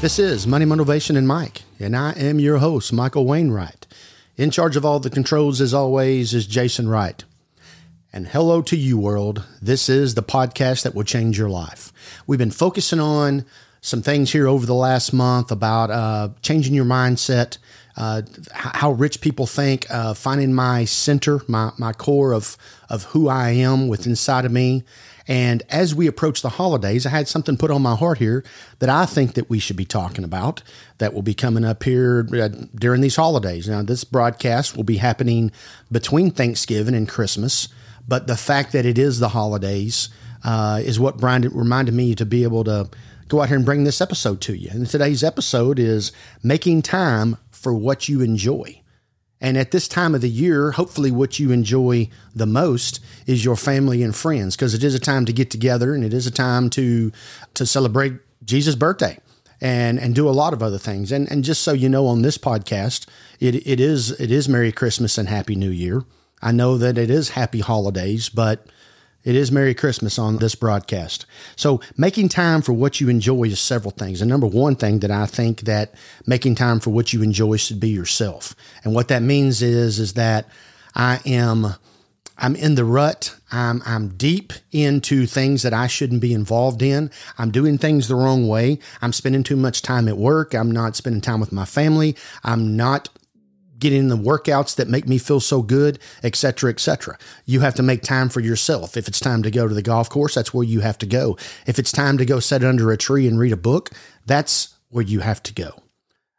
This is Money Motivation and Mike, and I am your host, Michael Wainwright. In charge of all the controls, as always, is Jason Wright. And hello to you, world. This is the podcast that will change your life. We've been focusing on some things here over the last month about uh, changing your mindset, uh, how rich people think, uh, finding my center, my, my core of, of who I am within inside of me. And as we approach the holidays, I had something put on my heart here that I think that we should be talking about that will be coming up here uh, during these holidays. Now, this broadcast will be happening between Thanksgiving and Christmas, but the fact that it is the holidays uh, is what Brian reminded me to be able to go out here and bring this episode to you. And today's episode is making time for what you enjoy. And at this time of the year, hopefully, what you enjoy the most is your family and friends, because it is a time to get together and it is a time to to celebrate Jesus' birthday and and do a lot of other things. And and just so you know, on this podcast, it it is it is Merry Christmas and Happy New Year. I know that it is Happy Holidays, but it is Merry Christmas on this broadcast. So making time for what you enjoy is several things. And number one thing that I think that making time for what you enjoy should be yourself. And what that means is, is that I am, I'm in the rut. I'm, I'm deep into things that I shouldn't be involved in. I'm doing things the wrong way. I'm spending too much time at work. I'm not spending time with my family. I'm not getting the workouts that make me feel so good, etc., etc. You have to make time for yourself. If it's time to go to the golf course, that's where you have to go. If it's time to go sit under a tree and read a book, that's where you have to go.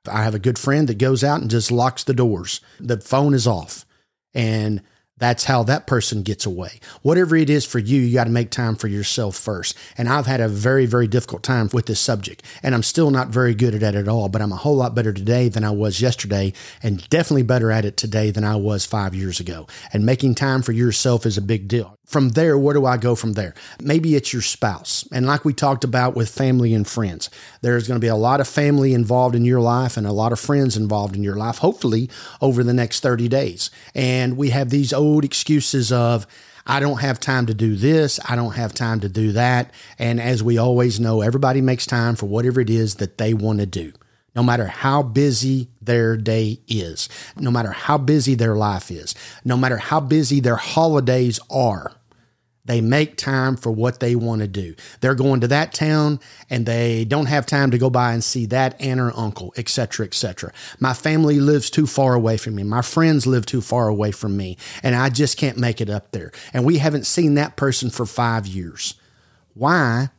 I have a good friend that goes out and just locks the doors. The phone is off. And that's how that person gets away. Whatever it is for you, you got to make time for yourself first. And I've had a very, very difficult time with this subject, and I'm still not very good at it at all, but I'm a whole lot better today than I was yesterday, and definitely better at it today than I was five years ago. And making time for yourself is a big deal from there, where do I go from there? Maybe it's your spouse. And like we talked about with family and friends, there's going to be a lot of family involved in your life and a lot of friends involved in your life, hopefully over the next 30 days. And we have these old excuses of, I don't have time to do this. I don't have time to do that. And as we always know, everybody makes time for whatever it is that they want to do no matter how busy their day is, no matter how busy their life is, no matter how busy their holidays are. They make time for what they want to do. They're going to that town and they don't have time to go by and see that aunt or uncle, etc., etc. My family lives too far away from me. My friends live too far away from me, and I just can't make it up there. And we haven't seen that person for five years. Why?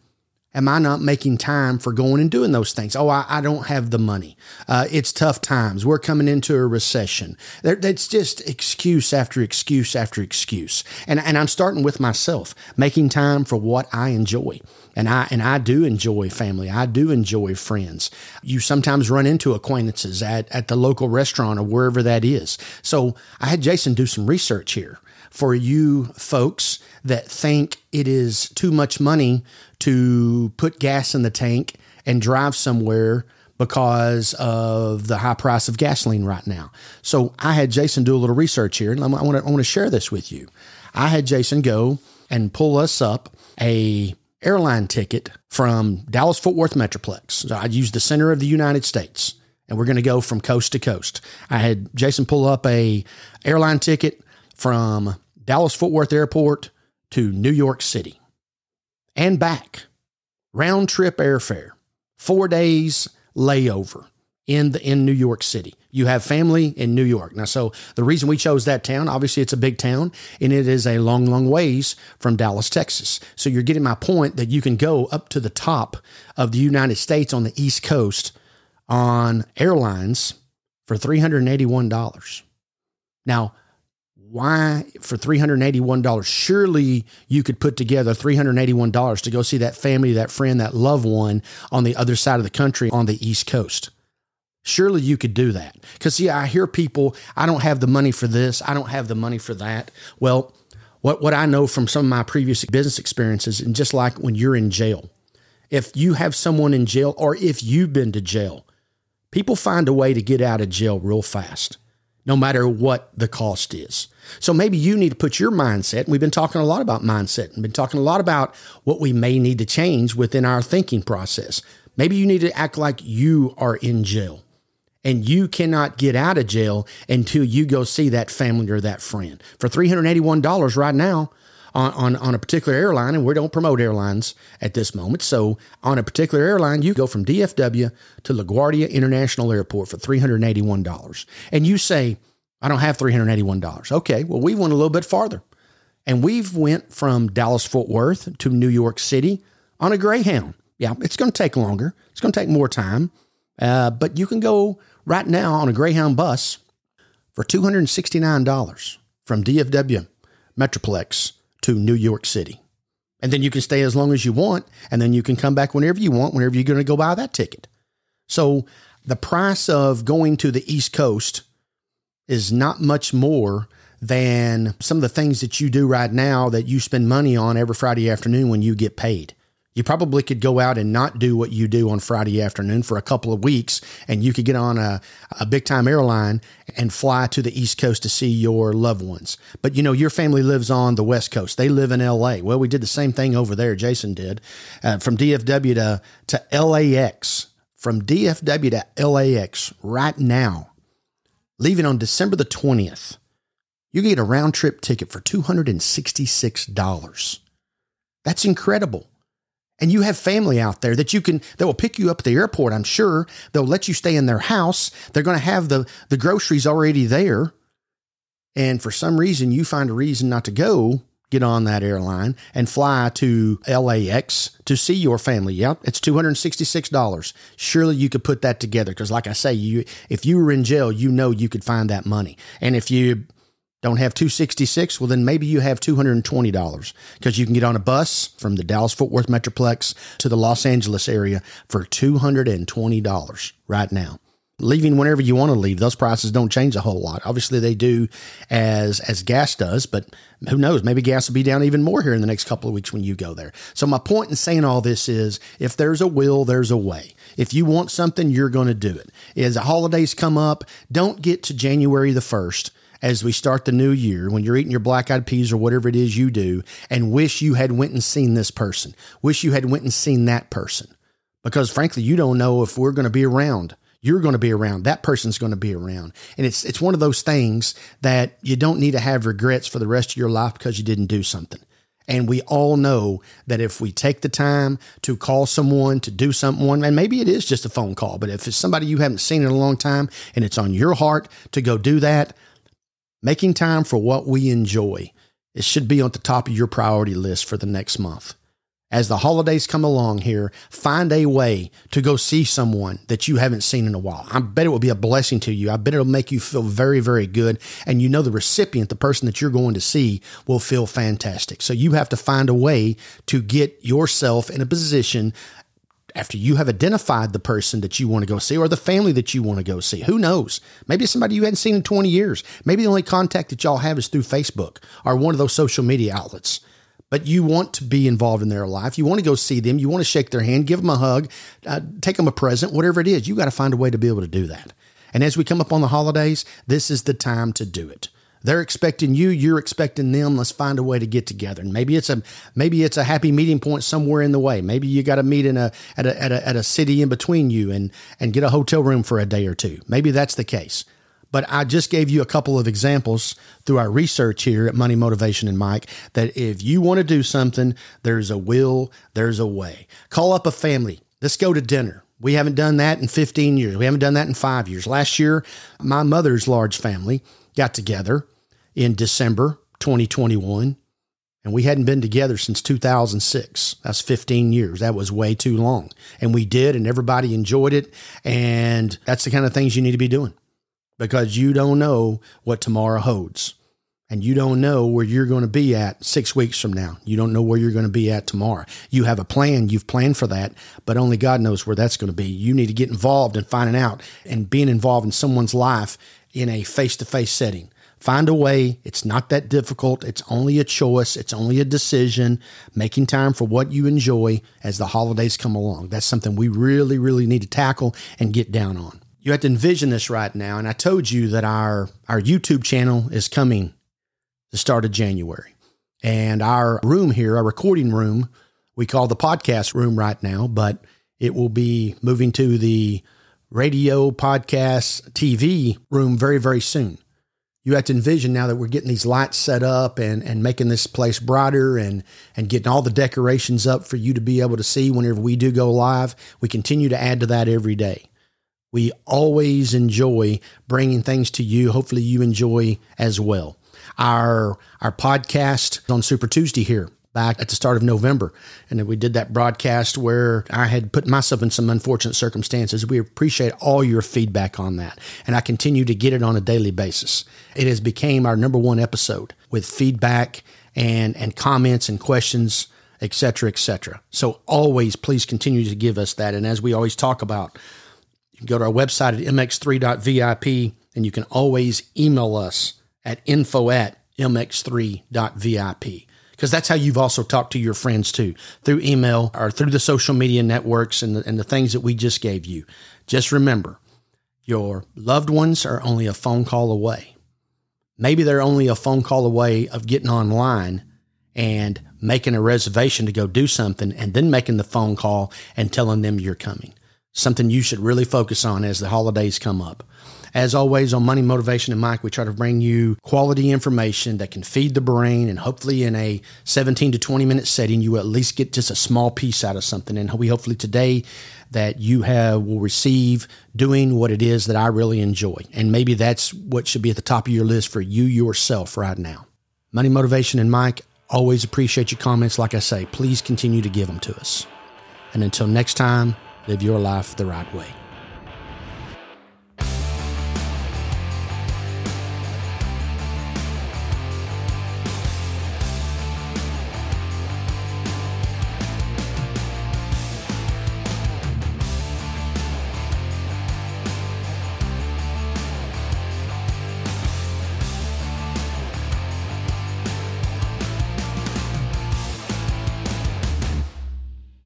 Am I not making time for going and doing those things? Oh, I, I don't have the money. Uh, it's tough times. We're coming into a recession. There, that's just excuse after excuse after excuse. And, and I'm starting with myself, making time for what I enjoy. And I and I do enjoy family. I do enjoy friends. You sometimes run into acquaintances at, at the local restaurant or wherever that is. So I had Jason do some research here for you folks that think it is too much money to put gas in the tank and drive somewhere because of the high price of gasoline right now. So I had Jason do a little research here, and I want to I want to share this with you. I had Jason go and pull us up a airline ticket from Dallas Fort Worth Metroplex. So I used the center of the United States, and we're going to go from coast to coast. I had Jason pull up a airline ticket from Dallas Fort Worth Airport to New York City and back. Round trip airfare, four days layover in the in New York City. You have family in New York. Now, so the reason we chose that town, obviously it's a big town and it is a long, long ways from Dallas, Texas. So you're getting my point that you can go up to the top of the United States on the East Coast on airlines for $381. Now, why for $381 surely you could put together $381 to go see that family that friend that loved one on the other side of the country on the east coast. Surely you could do that. Because see i hear people i don't have the money for this. I don't have the money for that. Well what, what i know from some of my previous business experiences and just like when you're in jail if you have someone in jail or if you've been to jail people find a way to get out of jail real fast no matter what the cost is. So maybe you need to put your mindset, we've been talking a lot about mindset and been talking a lot about what we may need to change within our thinking process. Maybe you need to act like you are in jail and you cannot get out of jail until you go see that family or that friend. For $381 right now on, on, on a particular airline, and we don't promote airlines at this moment. So on a particular airline, you go from DFW to LaGuardia International Airport for $381. And you say, I don't have $381. Okay, well, we went a little bit farther. And we've went from Dallas Fort Worth to New York City on a Greyhound. Yeah, it's going to take longer. It's going to take more time. Uh, but you can go right now on a Greyhound bus for $269 from DFW Metroplex to New York City. And then you can stay as long as you want, and then you can come back whenever you want, whenever you're going to go buy that ticket. So the price of going to the East Coast is not much more than some of the things that you do right now that you spend money on every Friday afternoon when you get paid. You probably could go out and not do what you do on Friday afternoon for a couple of weeks, and you could get on a, a big time airline and fly to the East Coast to see your loved ones. But you know, your family lives on the West Coast. They live in LA. Well, we did the same thing over there. Jason did uh, from DFW to, to LAX. From DFW to LAX right now, leaving on December the 20th, you get a round trip ticket for $266. That's incredible and you have family out there that you can that will pick you up at the airport i'm sure they'll let you stay in their house they're going to have the the groceries already there and for some reason you find a reason not to go get on that airline and fly to LAX to see your family. Yep, it's $266. Surely you could put that together because like I say, you if you were in jail, you know you could find that money. And if you don't have 266 well then maybe you have $220 because you can get on a bus from the dallas fort worth metroplex to the los angeles area for $220 right now. Leaving whenever you want to leave. Those prices don't change a whole lot. Obviously they do as as gas does but who knows? Maybe gas will be down even more here in the next couple of weeks when you go there. So my point in saying all this is if there's a will there's a way. If you want something you're going to do it. As the holidays come up don't get to january the 1st as we start the new year when you're eating your black eyed peas or whatever it is you do and wish you had went and seen this person. Wish you had went and seen that person. Because frankly you don't know if we're going to be around. You're going to be around. That person's going to be around. And it's it's one of those things that you don't need to have regrets for the rest of your life because you didn't do something. And we all know that if we take the time to call someone to do something, and maybe it is just a phone call, but if it's somebody you haven't seen in a long time and it's on your heart to go do that, Making time for what we enjoy. It should be on the top of your priority list for the next month. As the holidays come along here, find a way to go see someone that you haven't seen in a while. I bet it will be a blessing to you. I bet it'll make you feel very, very good. And you know, the recipient, the person that you're going to see, will feel fantastic. So you have to find a way to get yourself in a position after you have identified the person that you want to go see or the family that you want to go see. Who knows? Maybe it's somebody you hadn't seen in 20 years. Maybe the only contact that y'all have is through Facebook or one of those social media outlets. But you want to be involved in their life. You want to go see them. You want to shake their hand, give them a hug, uh, take them a present, whatever it is. You got to find a way to be able to do that. And as we come up on the holidays, this is the time to do it. They're expecting you, you're expecting them. Let's find a way to get together. And maybe it's a maybe it's a happy meeting point somewhere in the way. Maybe you got to meet in a uh, at a, at a at a city in between you and and get a hotel room for a day or two. Maybe that's the case. But I just gave you a couple of examples through our research here at Money Motivation and Mike that if you want to do something, there's a will, there's a way. Call up a family. Let's go to dinner. We haven't done that in 15 years. We haven't done that in five years. Last year, my mother's large family got together in December 2021. And we hadn't been together since 2006. That's 15 years. That was way too long. And we did, and everybody enjoyed it. And that's the kind of things you need to be doing because you don't know what tomorrow holds. And you don't know where you're going to be at six weeks from now. You don't know where you're going to be at tomorrow. You have a plan, you've planned for that, but only God knows where that's going to be. You need to get involved in finding out and being involved in someone's life in a face to face setting Find a way. It's not that difficult. It's only a choice. It's only a decision, making time for what you enjoy as the holidays come along. That's something we really, really need to tackle and get down on. You have to envision this right now. And I told you that our, our YouTube channel is coming the start of January. And our room here, our recording room, we call the podcast room right now, but It will be moving to the radio, podcast, TV room very, very soon. You have to envision now that we're getting these lights set up and, and making this place brighter and, and getting all the decorations up for you to be able to see whenever we do go live. We continue to add to that every day. We always enjoy bringing things to you. Hopefully, you enjoy as well. Our our podcast on Super Tuesday here back at the start of November. And then we did that broadcast where I had put myself in some unfortunate circumstances. We appreciate all your feedback on that. And I continue to get it on a daily basis. It has became our number one episode with feedback and, and comments and questions, etc., etc. So always please continue to give us that. And as we always talk about, you can go to our website at mx3.vip and you can always email us at info at mx3.vip because that's how you've also talked to your friends too through email or through the social media networks and the, and the things that we just gave you. Just remember, your loved ones are only a phone call away. Maybe they're only a phone call away of getting online and making a reservation to go do something and then making the phone call and telling them you're coming. Something you should really focus on as the holidays come up. As always, on Money, Motivation, and Mike, we try to bring you quality information that can feed the brain. And hopefully, in a 17 to 20 minute setting, you at least get just a small piece out of something. And we hopefully today that you have will receive doing what it is that I really enjoy. And maybe that's what should be at the top of your list for you yourself right now. Money, Motivation, and Mike, always appreciate your comments. Like I say, please continue to give them to us. And until next time, live your life the right way.